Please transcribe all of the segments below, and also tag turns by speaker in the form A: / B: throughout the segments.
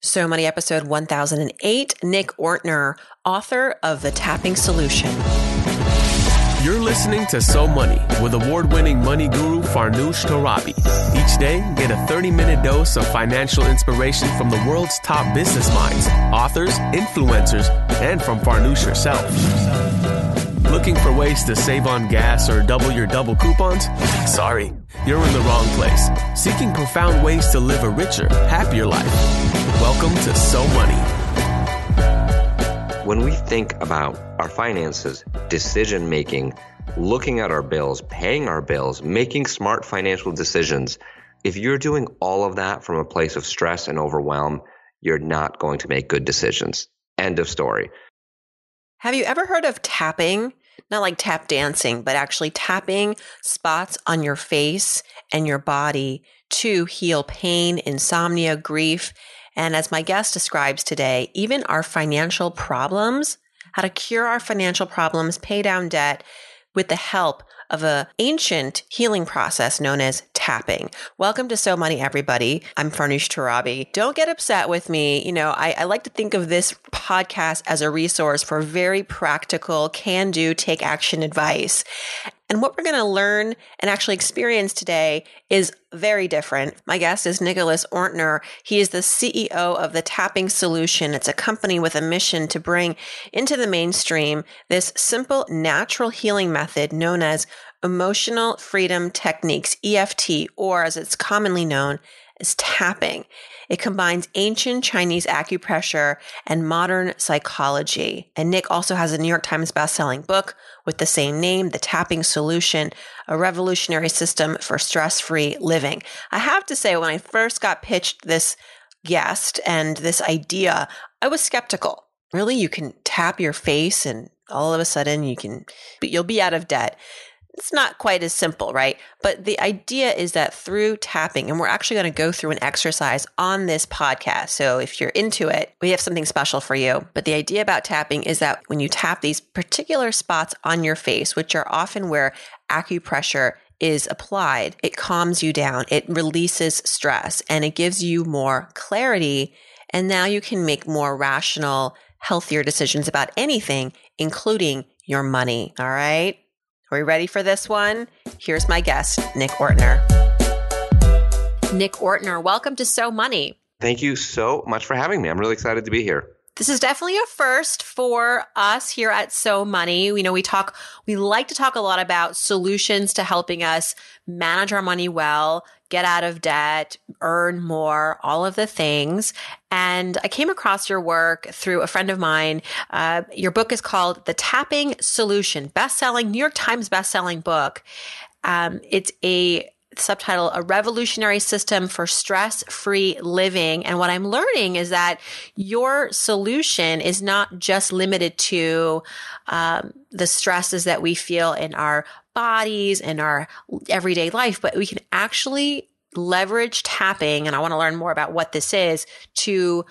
A: So Money episode 1008, Nick Ortner, author of The Tapping Solution.
B: You're listening to So Money with award winning money guru Farnoosh Torabi. Each day, get a 30 minute dose of financial inspiration from the world's top business minds, authors, influencers, and from Farnoosh herself. Looking for ways to save on gas or double your double coupons? Sorry, you're in the wrong place. Seeking profound ways to live a richer, happier life. Welcome to So Money.
C: When we think about our finances, decision making, looking at our bills, paying our bills, making smart financial decisions, if you're doing all of that from a place of stress and overwhelm, you're not going to make good decisions. End of story.
A: Have you ever heard of tapping? Not like tap dancing, but actually tapping spots on your face and your body to heal pain, insomnia, grief. And as my guest describes today, even our financial problems, how to cure our financial problems, pay down debt with the help of a ancient healing process known as tapping. Welcome to So Money, everybody. I'm Farnoosh Torabi. Don't get upset with me. You know, I, I like to think of this podcast as a resource for very practical, can do, take action advice. And what we're going to learn and actually experience today is very different. My guest is Nicholas Ortner. He is the CEO of the Tapping Solution. It's a company with a mission to bring into the mainstream this simple natural healing method known as emotional freedom techniques, EFT, or as it's commonly known as tapping. It combines ancient Chinese acupressure and modern psychology. And Nick also has a New York Times bestselling book with the same name, The Tapping Solution, a revolutionary system for stress free living. I have to say, when I first got pitched this guest and this idea, I was skeptical. Really? You can tap your face and all of a sudden you can, you'll be out of debt it's not quite as simple, right? But the idea is that through tapping, and we're actually going to go through an exercise on this podcast. So if you're into it, we have something special for you. But the idea about tapping is that when you tap these particular spots on your face, which are often where acupressure is applied, it calms you down, it releases stress, and it gives you more clarity. And now you can make more rational, healthier decisions about anything, including your money. All right. Are we ready for this one? Here's my guest, Nick Ortner. Nick Ortner, welcome to So Money.
C: Thank you so much for having me. I'm really excited to be here.
A: This is definitely a first for us here at So Money. You know, we talk, we like to talk a lot about solutions to helping us manage our money well, get out of debt, earn more, all of the things. And I came across your work through a friend of mine. Uh, your book is called The Tapping Solution, best-selling New York Times best-selling book. Um, it's a subtitle a revolutionary system for stress-free living and what i'm learning is that your solution is not just limited to um, the stresses that we feel in our bodies and our everyday life, but we can actually leverage tapping. And I want to learn more about what this is to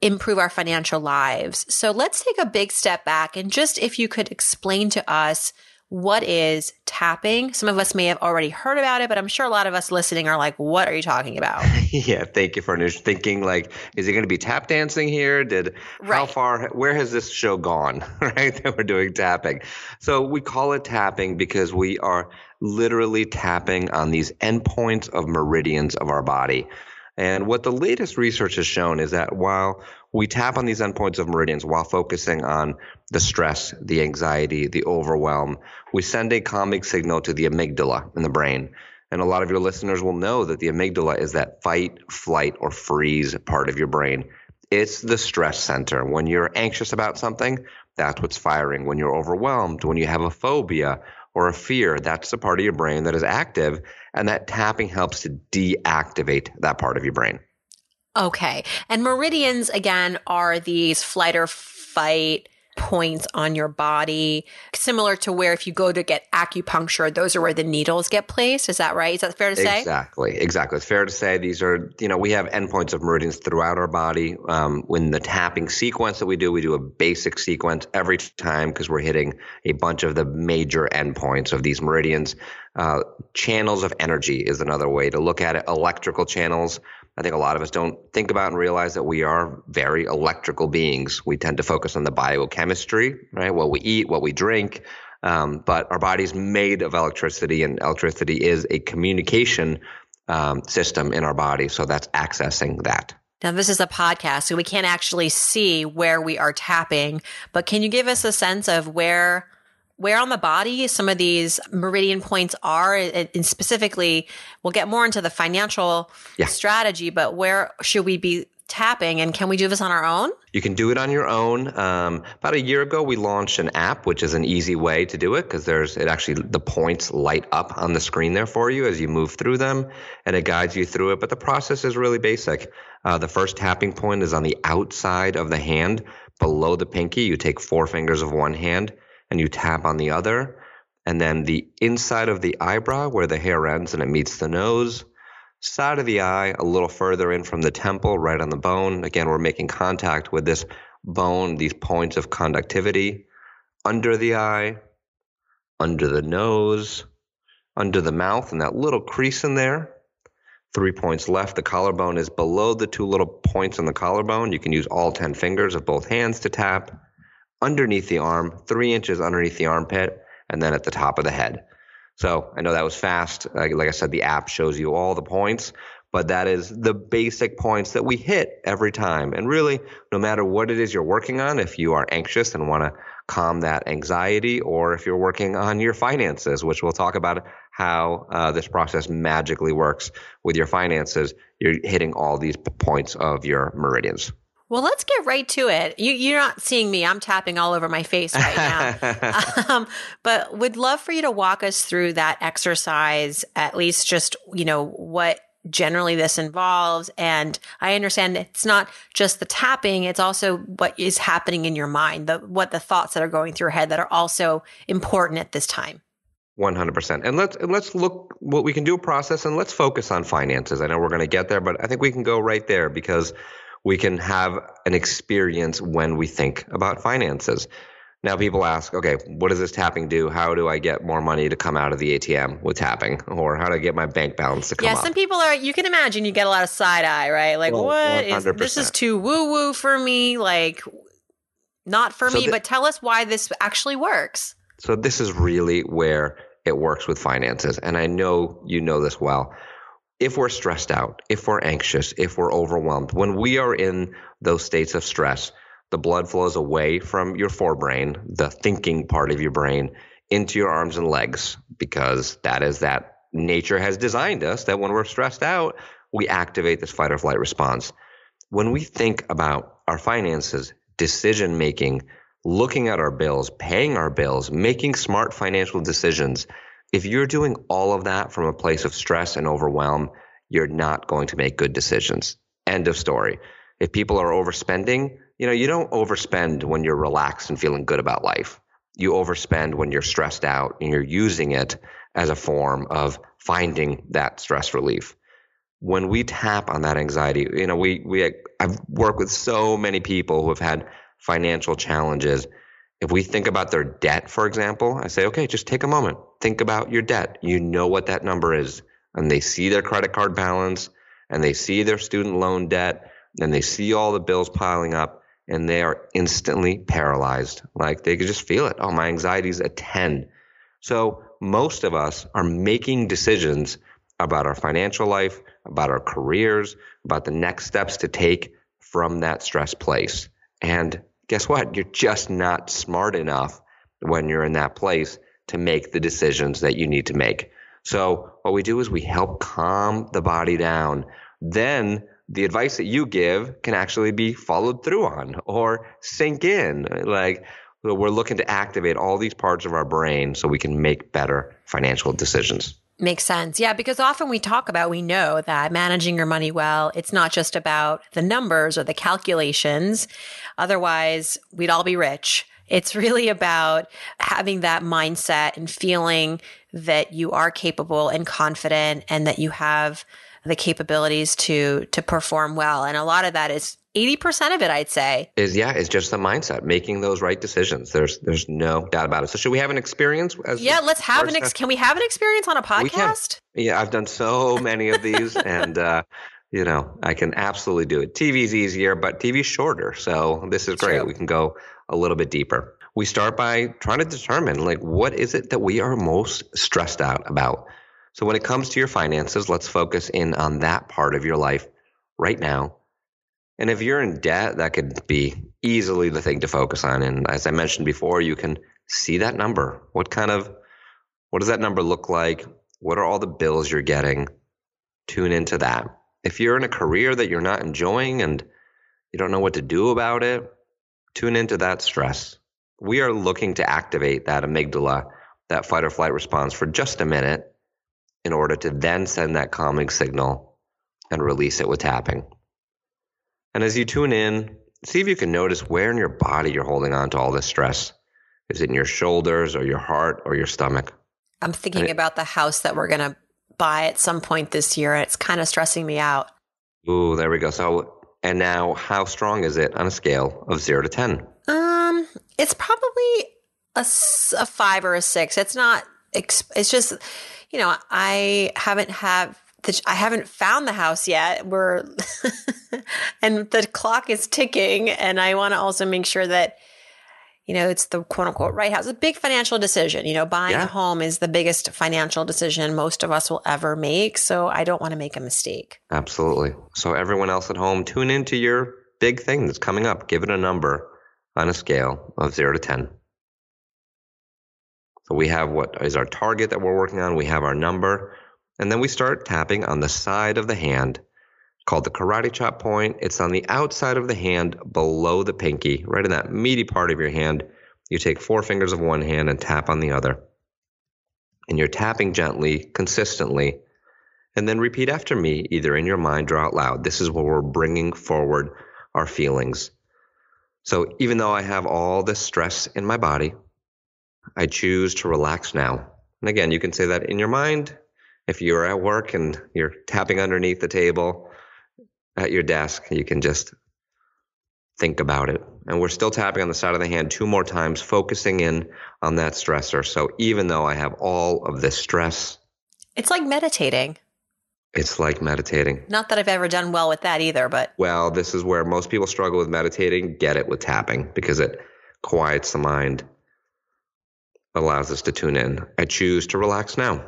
A: improve our financial lives. So let's take a big step back and just if you could explain to us what is tapping? Some of us may have already heard about it, but I'm sure a lot of us listening are like, what are you talking about?
C: yeah, thank you for thinking like, is it going to be tap dancing here? Did right. how far where has this show gone? right? That we're doing tapping. So we call it tapping because we are literally tapping on these endpoints of meridians of our body. And what the latest research has shown is that while we tap on these endpoints of meridians while focusing on the stress, the anxiety, the overwhelm. We send a calming signal to the amygdala in the brain. And a lot of your listeners will know that the amygdala is that fight, flight, or freeze part of your brain. It's the stress center. When you're anxious about something, that's what's firing. When you're overwhelmed, when you have a phobia or a fear, that's the part of your brain that is active. And that tapping helps to deactivate that part of your brain.
A: Okay. And meridians, again, are these flight or fight points on your body, similar to where if you go to get acupuncture, those are where the needles get placed. Is that right? Is that fair to say?
C: Exactly. Exactly. It's fair to say these are, you know, we have endpoints of meridians throughout our body. Um, when the tapping sequence that we do, we do a basic sequence every time because we're hitting a bunch of the major endpoints of these meridians. Uh, channels of energy is another way to look at it. Electrical channels I think a lot of us don't think about and realize that we are very electrical beings. We tend to focus on the biochemistry, right? What we eat, what we drink. Um, but our body's made of electricity, and electricity is a communication um, system in our body. So that's accessing that.
A: Now, this is a podcast, so we can't actually see where we are tapping, but can you give us a sense of where where on the body. Some of these meridian points are and specifically we'll get more into the financial yeah. strategy but where should we be tapping and can we do this on our own?
C: You can do it on your own. Um, about a year ago we launched an app which is an easy way to do it because there's it actually the points light up on the screen there for you as you move through them and it guides you through it but the process is really basic. Uh, the first tapping point is on the outside of the hand. Below the pinky you take four fingers of one hand and you tap on the other. And then the inside of the eyebrow where the hair ends and it meets the nose, side of the eye, a little further in from the temple, right on the bone. Again, we're making contact with this bone, these points of conductivity, under the eye, under the nose, under the mouth, and that little crease in there. Three points left. The collarbone is below the two little points on the collarbone. You can use all 10 fingers of both hands to tap underneath the arm, three inches underneath the armpit, and then at the top of the head. So I know that was fast. Like, like I said, the app shows you all the points, but that is the basic points that we hit every time. And really, no matter what it is you're working on, if you are anxious and want to calm that anxiety, or if you're working on your finances, which we'll talk about how uh, this process magically works with your finances, you're hitting all these points of your meridians.
A: Well, let's get right to it. You, you're not seeing me. I'm tapping all over my face right now. um, but would love for you to walk us through that exercise, at least just, you know, what generally this involves. And I understand it's not just the tapping, it's also what is happening in your mind, the, what the thoughts that are going through your head that are also important at this time.
C: 100%. And let's and let's look what we can do a process and let's focus on finances. I know we're going to get there, but I think we can go right there because we can have an experience when we think about finances. Now, people ask, okay, what does this tapping do? How do I get more money to come out of the ATM with tapping? Or how do I get my bank balance to come out?
A: yeah,
C: up?
A: some people are, you can imagine you get a lot of side eye, right? Like, well, what is, this is too woo woo for me. Like, not for so me, th- but tell us why this actually works.
C: So, this is really where it works with finances. And I know you know this well if we're stressed out, if we're anxious, if we're overwhelmed, when we are in those states of stress, the blood flows away from your forebrain, the thinking part of your brain, into your arms and legs, because that is that nature has designed us that when we're stressed out, we activate this fight or flight response. When we think about our finances, decision making, looking at our bills, paying our bills, making smart financial decisions, if you're doing all of that from a place of stress and overwhelm, you're not going to make good decisions. End of story. If people are overspending, you know, you don't overspend when you're relaxed and feeling good about life. You overspend when you're stressed out and you're using it as a form of finding that stress relief. When we tap on that anxiety, you know, we we I've worked with so many people who have had financial challenges if we think about their debt, for example, I say, okay, just take a moment. Think about your debt. You know what that number is. And they see their credit card balance and they see their student loan debt and they see all the bills piling up and they are instantly paralyzed. Like they could just feel it. Oh, my anxiety is at 10. So most of us are making decisions about our financial life, about our careers, about the next steps to take from that stress place. And guess what? You're just not smart enough when you're in that place to make the decisions that you need to make. So, what we do is we help calm the body down. Then the advice that you give can actually be followed through on or sink in. Like, we're looking to activate all these parts of our brain so we can make better financial decisions.
A: Makes sense. Yeah, because often we talk about, we know that managing your money well, it's not just about the numbers or the calculations. Otherwise, we'd all be rich. It's really about having that mindset and feeling that you are capable and confident and that you have the capabilities to to perform well. And a lot of that is 80% of it I'd say.
C: Is yeah, it's just the mindset, making those right decisions. There's there's no doubt about it. So should we have an experience as
A: Yeah, let's have an ex- can we have an experience on a podcast?
C: Yeah, I've done so many of these and uh you know, I can absolutely do it. TV's easier, but TV's shorter. So this is great. True. We can go a little bit deeper. We start by trying to determine like what is it that we are most stressed out about. So when it comes to your finances, let's focus in on that part of your life right now. And if you're in debt, that could be easily the thing to focus on. And as I mentioned before, you can see that number. What kind of what does that number look like? What are all the bills you're getting? Tune into that if you're in a career that you're not enjoying and you don't know what to do about it, tune into that stress. We are looking to activate that amygdala, that fight or flight response for just a minute in order to then send that calming signal and release it with tapping. And as you tune in, see if you can notice where in your body you're holding on to all this stress. Is it in your shoulders or your heart or your stomach?
A: I'm thinking it, about the house that we're going to buy at some point this year. and It's kind of stressing me out.
C: Ooh, there we go. So, and now how strong is it on a scale of zero to 10?
A: Um, it's probably a, a five or a six. It's not, it's just, you know, I haven't have the, I haven't found the house yet. We're, and the clock is ticking. And I want to also make sure that, you know, it's the quote unquote right house. It's a big financial decision. You know, buying yeah. a home is the biggest financial decision most of us will ever make. So I don't want to make a mistake.
C: Absolutely. So everyone else at home, tune into your big thing that's coming up. Give it a number on a scale of zero to 10. So we have what is our target that we're working on. We have our number. And then we start tapping on the side of the hand called the karate chop point. It's on the outside of the hand below the pinky, right in that meaty part of your hand. You take four fingers of one hand and tap on the other. And you're tapping gently, consistently, and then repeat after me, either in your mind or out loud. This is where we're bringing forward our feelings. So even though I have all this stress in my body, I choose to relax now. And again, you can say that in your mind. If you're at work and you're tapping underneath the table, at your desk. You can just think about it. And we're still tapping on the side of the hand two more times, focusing in on that stressor. So even though I have all of this stress,
A: it's like meditating.
C: It's like meditating.
A: Not that I've ever done well with that either, but.
C: Well, this is where most people struggle with meditating. Get it with tapping because it quiets the mind, allows us to tune in. I choose to relax now.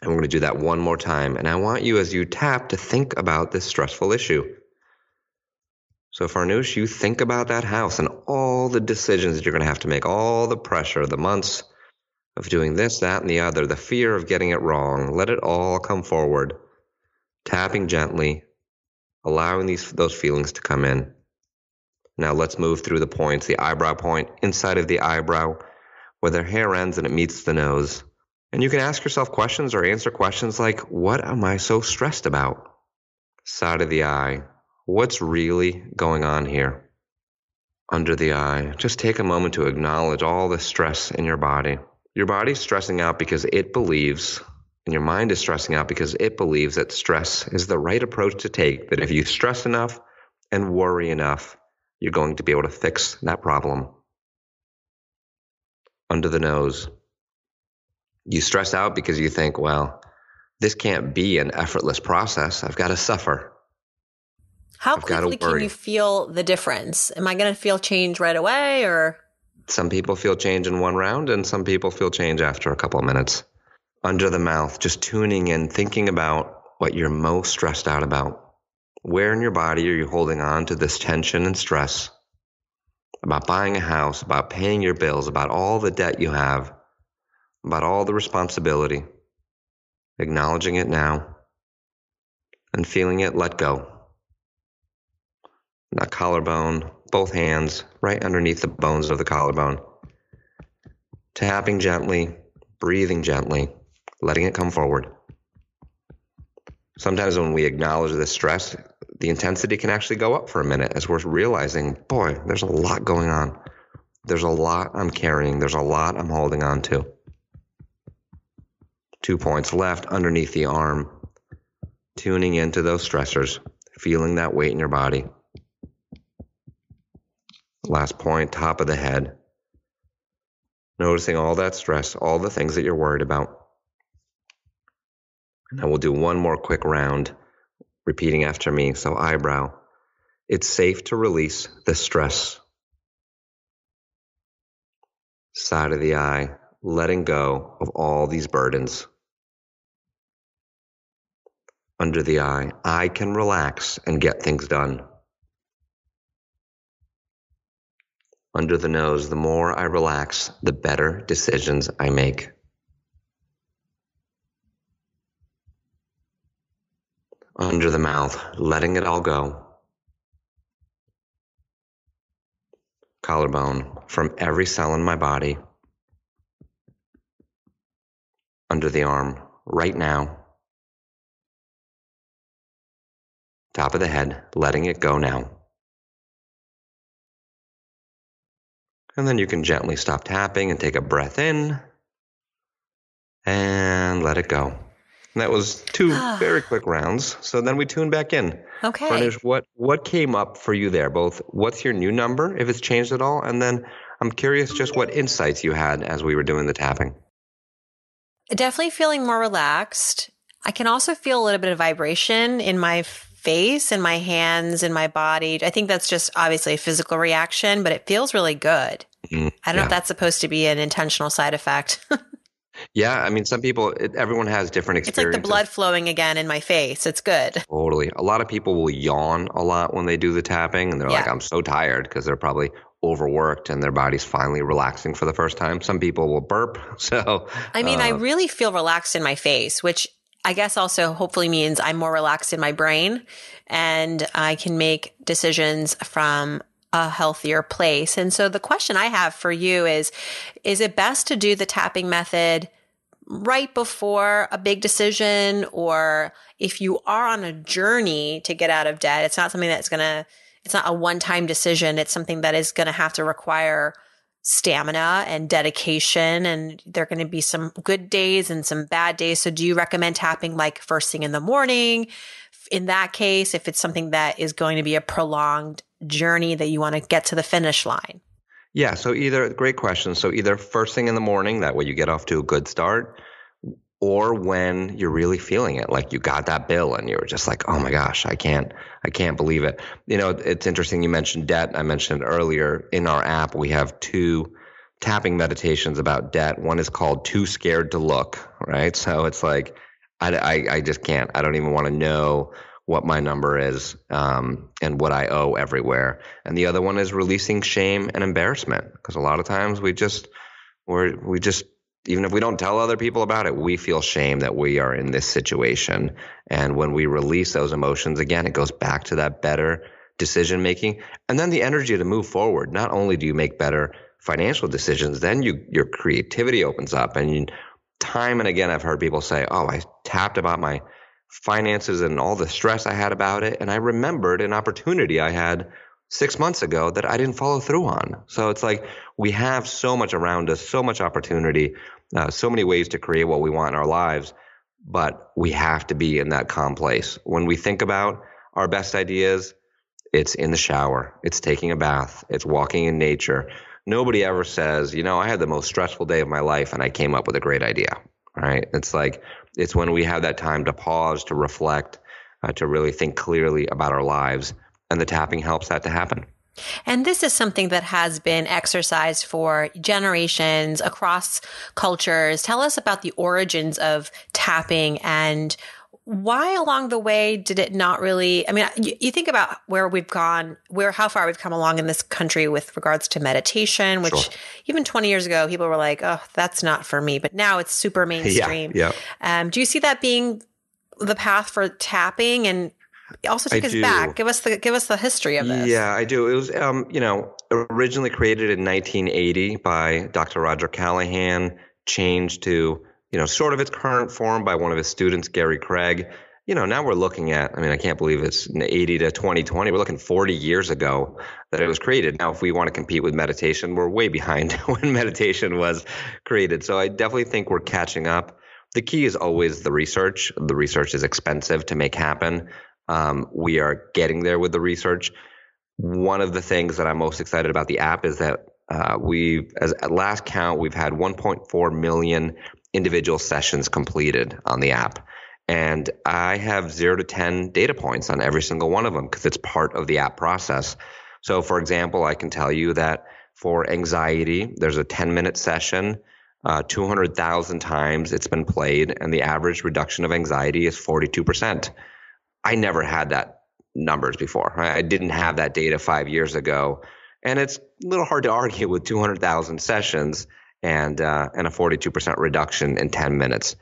C: And we're going to do that one more time. And I want you, as you tap, to think about this stressful issue. So, Farnoosh, you think about that house and all the decisions that you're going to have to make, all the pressure, the months of doing this, that, and the other, the fear of getting it wrong. Let it all come forward, tapping gently, allowing these those feelings to come in. Now let's move through the points. The eyebrow point inside of the eyebrow, where their hair ends and it meets the nose. And you can ask yourself questions or answer questions like, What am I so stressed about? Side of the eye. What's really going on here? Under the eye. Just take a moment to acknowledge all the stress in your body. Your body's stressing out because it believes, and your mind is stressing out because it believes that stress is the right approach to take. That if you stress enough and worry enough, you're going to be able to fix that problem. Under the nose you stress out because you think, well, this can't be an effortless process. I've got to suffer.
A: How I've quickly can you feel the difference? Am I going to feel change right away or?
C: Some people feel change in one round and some people feel change after a couple of minutes. Under the mouth, just tuning in, thinking about what you're most stressed out about. Where in your body are you holding on to this tension and stress? About buying a house, about paying your bills, about all the debt you have, about all the responsibility, acknowledging it now, and feeling it let go. That collarbone, both hands right underneath the bones of the collarbone. Tapping gently, breathing gently, letting it come forward. Sometimes when we acknowledge the stress, the intensity can actually go up for a minute as we're realizing, boy, there's a lot going on. There's a lot I'm carrying. There's a lot I'm holding on to two points left underneath the arm, tuning into those stressors, feeling that weight in your body. Last point, top of the head. Noticing all that stress, all the things that you're worried about. And we'll do one more quick round repeating after me. So, eyebrow, it's safe to release the stress. Side of the eye, letting go of all these burdens. Under the eye, I can relax and get things done. Under the nose, the more I relax, the better decisions I make. Under the mouth, letting it all go. Collarbone, from every cell in my body. Under the arm, right now. Top of the head, letting it go now. And then you can gently stop tapping and take a breath in and let it go. And that was two very quick rounds. So then we tune back in.
A: Okay.
C: Farnoosh, what what came up for you there? Both what's your new number, if it's changed at all, and then I'm curious just what insights you had as we were doing the tapping.
A: Definitely feeling more relaxed. I can also feel a little bit of vibration in my face in my hands in my body. I think that's just obviously a physical reaction, but it feels really good. Mm, I don't yeah. know if that's supposed to be an intentional side effect.
C: Yeah, I mean, some people, it, everyone has different experiences.
A: It's like the blood flowing again in my face. It's good.
C: Totally. A lot of people will yawn a lot when they do the tapping, and they're yeah. like, I'm so tired because they're probably overworked and their body's finally relaxing for the first time. Some people will burp. So,
A: I mean, uh, I really feel relaxed in my face, which I guess also hopefully means I'm more relaxed in my brain and I can make decisions from a healthier place. And so the question I have for you is is it best to do the tapping method right before a big decision or if you are on a journey to get out of debt, it's not something that's going to it's not a one-time decision, it's something that is going to have to require stamina and dedication and there're going to be some good days and some bad days. So do you recommend tapping like first thing in the morning? In that case, if it's something that is going to be a prolonged journey that you want to get to the finish line?
C: Yeah, so either great question. So either first thing in the morning, that way you get off to a good start, or when you're really feeling it, like you got that bill and you're just like, oh my gosh, I can't, I can't believe it. You know, it's interesting. You mentioned debt. I mentioned earlier in our app we have two tapping meditations about debt. One is called "Too Scared to Look," right? So it's like, I, I, I just can't. I don't even want to know what my number is um, and what I owe everywhere. And the other one is releasing shame and embarrassment because a lot of times we just we're we just even if we don't tell other people about it, we feel shame that we are in this situation. And when we release those emotions again, it goes back to that better decision making and then the energy to move forward. Not only do you make better financial decisions, then you your creativity opens up and you, time and again I've heard people say, "Oh, I tapped about my finances and all the stress I had about it. And I remembered an opportunity I had six months ago that I didn't follow through on. So it's like we have so much around us, so much opportunity, uh, so many ways to create what we want in our lives, but we have to be in that calm place. When we think about our best ideas, it's in the shower, it's taking a bath, it's walking in nature. Nobody ever says, you know, I had the most stressful day of my life and I came up with a great idea, right? It's like it's when we have that time to pause, to reflect, uh, to really think clearly about our lives. And the tapping helps that to happen.
A: And this is something that has been exercised for generations across cultures. Tell us about the origins of tapping and why along the way did it not really i mean you, you, think about where we've gone where how far we've come along in this country with regards to meditation which sure. even 20 years ago people were like oh that's not for me but now it's super mainstream
C: yeah,
A: yeah. Um, do you see that being the path for tapping and also take I us do. back give us the give us the history of this
C: yeah i do it was um, you know originally created in 1980 by dr roger callahan changed to you know, sort of its current form by one of his students, Gary Craig. You know, now we're looking at, I mean, I can't believe it's 80 to 2020. We're looking 40 years ago that it was created. Now, if we want to compete with meditation, we're way behind when meditation was created. So I definitely think we're catching up. The key is always the research. The research is expensive to make happen. Um, we are getting there with the research. One of the things that I'm most excited about the app is that uh, we, as at last count, we've had 1.4 million individual sessions completed on the app. And I have zero to 10 data points on every single one of them because it's part of the app process. So, for example, I can tell you that for anxiety, there's a 10 minute session. Uh, 200,000 times it's been played, and the average reduction of anxiety is 42%. I never had that numbers before. I didn't have that data five years ago. And it's a little hard to argue with 200,000 sessions and, uh, and a 42% reduction in 10 minutes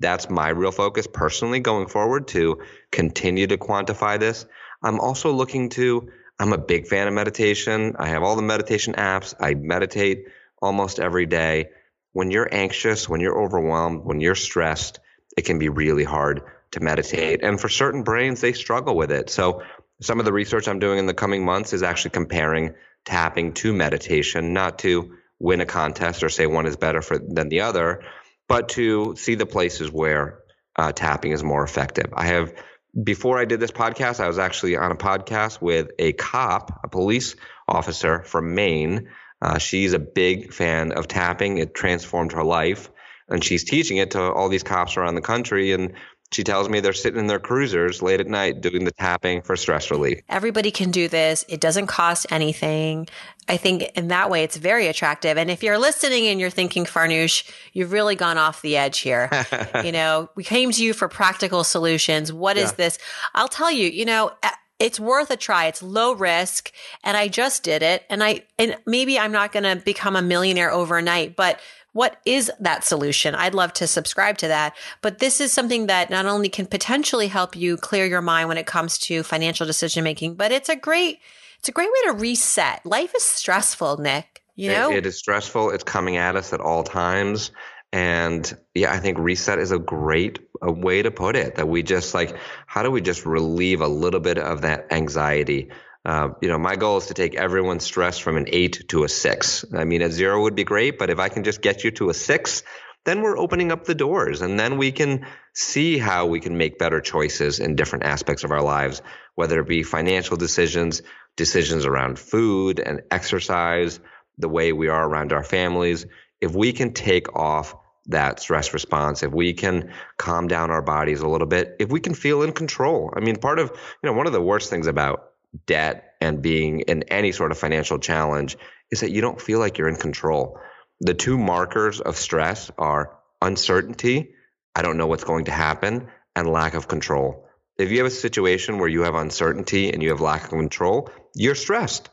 C: that's my real focus personally going forward to continue to quantify this. I'm also looking to, I'm a big fan of meditation. I have all the meditation apps. I meditate almost every day. When you're anxious, when you're overwhelmed, when you're stressed, it can be really hard to meditate. And for certain brains, they struggle with it. So some of the research I'm doing in the coming months is actually comparing tapping to meditation, not to win a contest or say one is better for, than the other, but to see the places where uh, tapping is more effective. I have before I did this podcast, I was actually on a podcast with a cop, a police officer from Maine. Uh, she's a big fan of tapping. It transformed her life, and she's teaching it to all these cops around the country. And she tells me they're sitting in their cruisers late at night doing the tapping for stress relief.
A: Everybody can do this. It doesn't cost anything. I think in that way, it's very attractive. And if you're listening and you're thinking, Farnoosh, you've really gone off the edge here. you know, we came to you for practical solutions. What yeah. is this? I'll tell you, you know, it's worth a try. It's low risk. And I just did it. And I, and maybe I'm not going to become a millionaire overnight, but what is that solution? I'd love to subscribe to that. But this is something that not only can potentially help you clear your mind when it comes to financial decision making, but it's a great, it's a great way to reset. Life is stressful, Nick. You know,
C: it, it is stressful. It's coming at us at all times. And yeah, I think reset is a great a way to put it that we just like, how do we just relieve a little bit of that anxiety? Uh, you know, my goal is to take everyone's stress from an eight to a six. I mean, a zero would be great, but if I can just get you to a six, then we're opening up the doors and then we can see how we can make better choices in different aspects of our lives, whether it be financial decisions, decisions around food and exercise, the way we are around our families. If we can take off that stress response, if we can calm down our bodies a little bit, if we can feel in control. I mean, part of, you know, one of the worst things about debt and being in any sort of financial challenge is that you don't feel like you're in control. The two markers of stress are uncertainty, I don't know what's going to happen, and lack of control. If you have a situation where you have uncertainty and you have lack of control, you're stressed.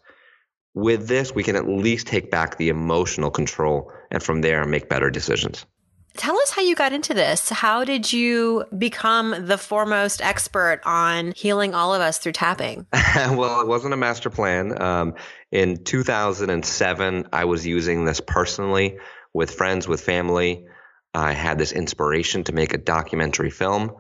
C: With this, we can at least take back the emotional control and from there make better decisions.
A: Tell us how you got into this. How did you become the foremost expert on healing all of us through tapping?
C: well, it wasn't a master plan. Um, in 2007, I was using this personally with friends, with family. I had this inspiration to make a documentary film.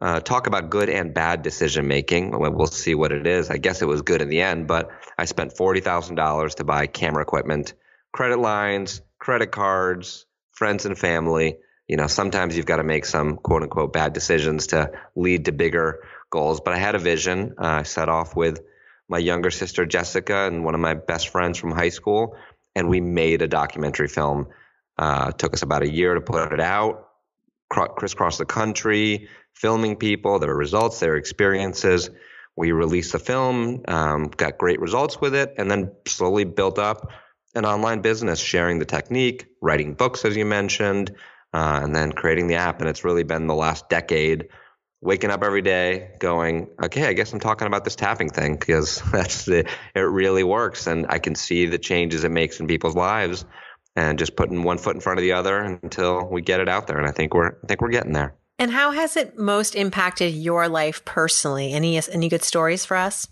C: Uh, talk about good and bad decision making. We'll see what it is. I guess it was good in the end, but I spent $40,000 to buy camera equipment, credit lines, credit cards, friends and family you know, sometimes you've got to make some quote unquote bad decisions to lead to bigger goals. But I had a vision. Uh, I set off with my younger sister, Jessica, and one of my best friends from high school. And we made a documentary film. Uh, took us about a year to put it out, crisscross the country, filming people, their results, their experiences. We released the film, um, got great results with it, and then slowly built up an online business, sharing the technique, writing books, as you mentioned, uh, and then creating the app. And it's really been the last decade waking up every day going, okay, I guess I'm talking about this tapping thing because that's the, it really works. And I can see the changes it makes in people's lives and just putting one foot in front of the other until we get it out there. And I think we're, I think we're getting there.
A: And how has it most impacted your life personally? Any, any good stories for us?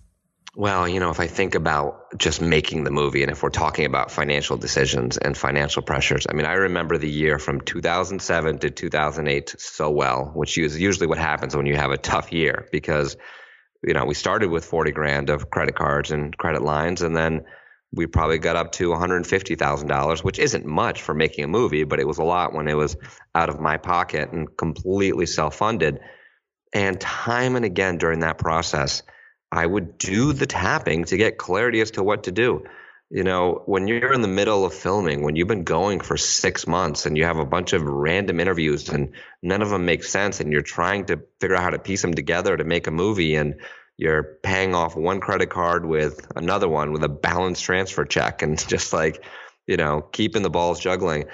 C: Well, you know, if I think about just making the movie and if we're talking about financial decisions and financial pressures, I mean, I remember the year from 2007 to 2008 so well, which is usually what happens when you have a tough year because, you know, we started with 40 grand of credit cards and credit lines and then we probably got up to $150,000, which isn't much for making a movie, but it was a lot when it was out of my pocket and completely self funded. And time and again during that process, I would do the tapping to get clarity as to what to do. you know, when you're in the middle of filming, when you've been going for six months and you have a bunch of random interviews and none of them make sense, and you're trying to figure out how to piece them together to make a movie, and you're paying off one credit card with another one with a balance transfer check, and just like, you know, keeping the balls juggling,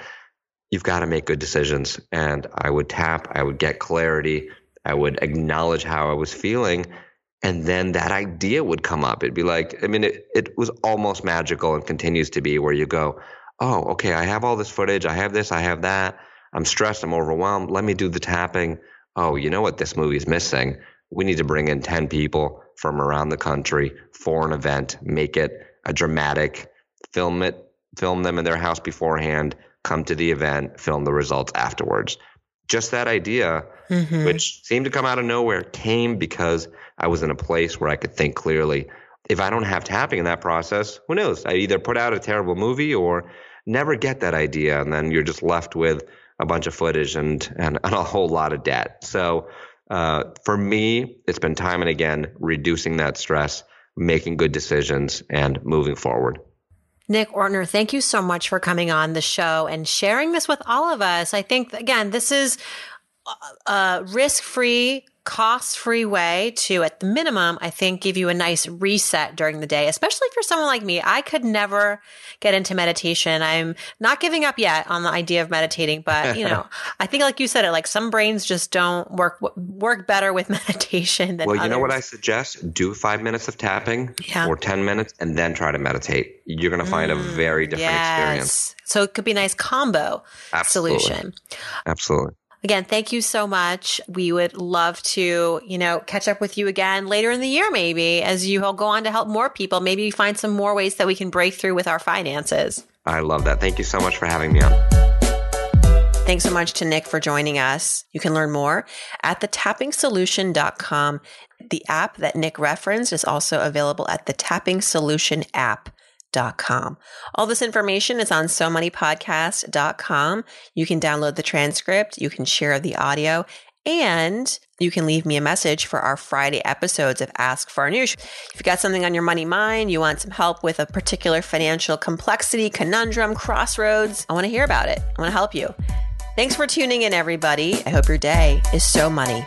C: you've got to make good decisions. And I would tap, I would get clarity, I would acknowledge how I was feeling and then that idea would come up. It'd be like, I mean, it, it was almost magical and continues to be where you go, oh, okay, I have all this footage. I have this, I have that. I'm stressed, I'm overwhelmed. Let me do the tapping. Oh, you know what this movie is missing? We need to bring in 10 people from around the country for an event, make it a dramatic, film it, film them in their house beforehand, come to the event, film the results afterwards. Just that idea, mm-hmm. which seemed to come out of nowhere, came because I was in a place where I could think clearly. If I don't have tapping in that process, who knows? I either put out a terrible movie or never get that idea, and then you're just left with a bunch of footage and and, and a whole lot of debt. So uh, for me, it's been time and again reducing that stress, making good decisions, and moving forward.
A: Nick Ortner, thank you so much for coming on the show and sharing this with all of us. I think, again, this is a risk free cost free way to, at the minimum, I think, give you a nice reset during the day, especially for someone like me. I could never get into meditation. I'm not giving up yet on the idea of meditating, but you know, I think, like you said, it like some brains just don't work work better with meditation than.
C: Well, you
A: others.
C: know what I suggest? Do five minutes of tapping yeah. or ten minutes, and then try to meditate. You're going to find mm, a very different yes. experience.
A: So it could be a nice combo Absolutely. solution.
C: Absolutely.
A: Again, thank you so much. We would love to, you know, catch up with you again later in the year, maybe as you go on to help more people. Maybe find some more ways that we can break through with our finances.
C: I love that. Thank you so much for having me on.
A: Thanks so much to Nick for joining us. You can learn more at thetappingsolution.com. The app that Nick referenced is also available at the Tapping Solution app com. All this information is on somoneypodcast.com. You can download the transcript, you can share the audio, and you can leave me a message for our Friday episodes of Ask Farnoosh. If you've got something on your money mind, you want some help with a particular financial complexity, conundrum, crossroads, I want to hear about it. I want to help you. Thanks for tuning in, everybody. I hope your day is so money.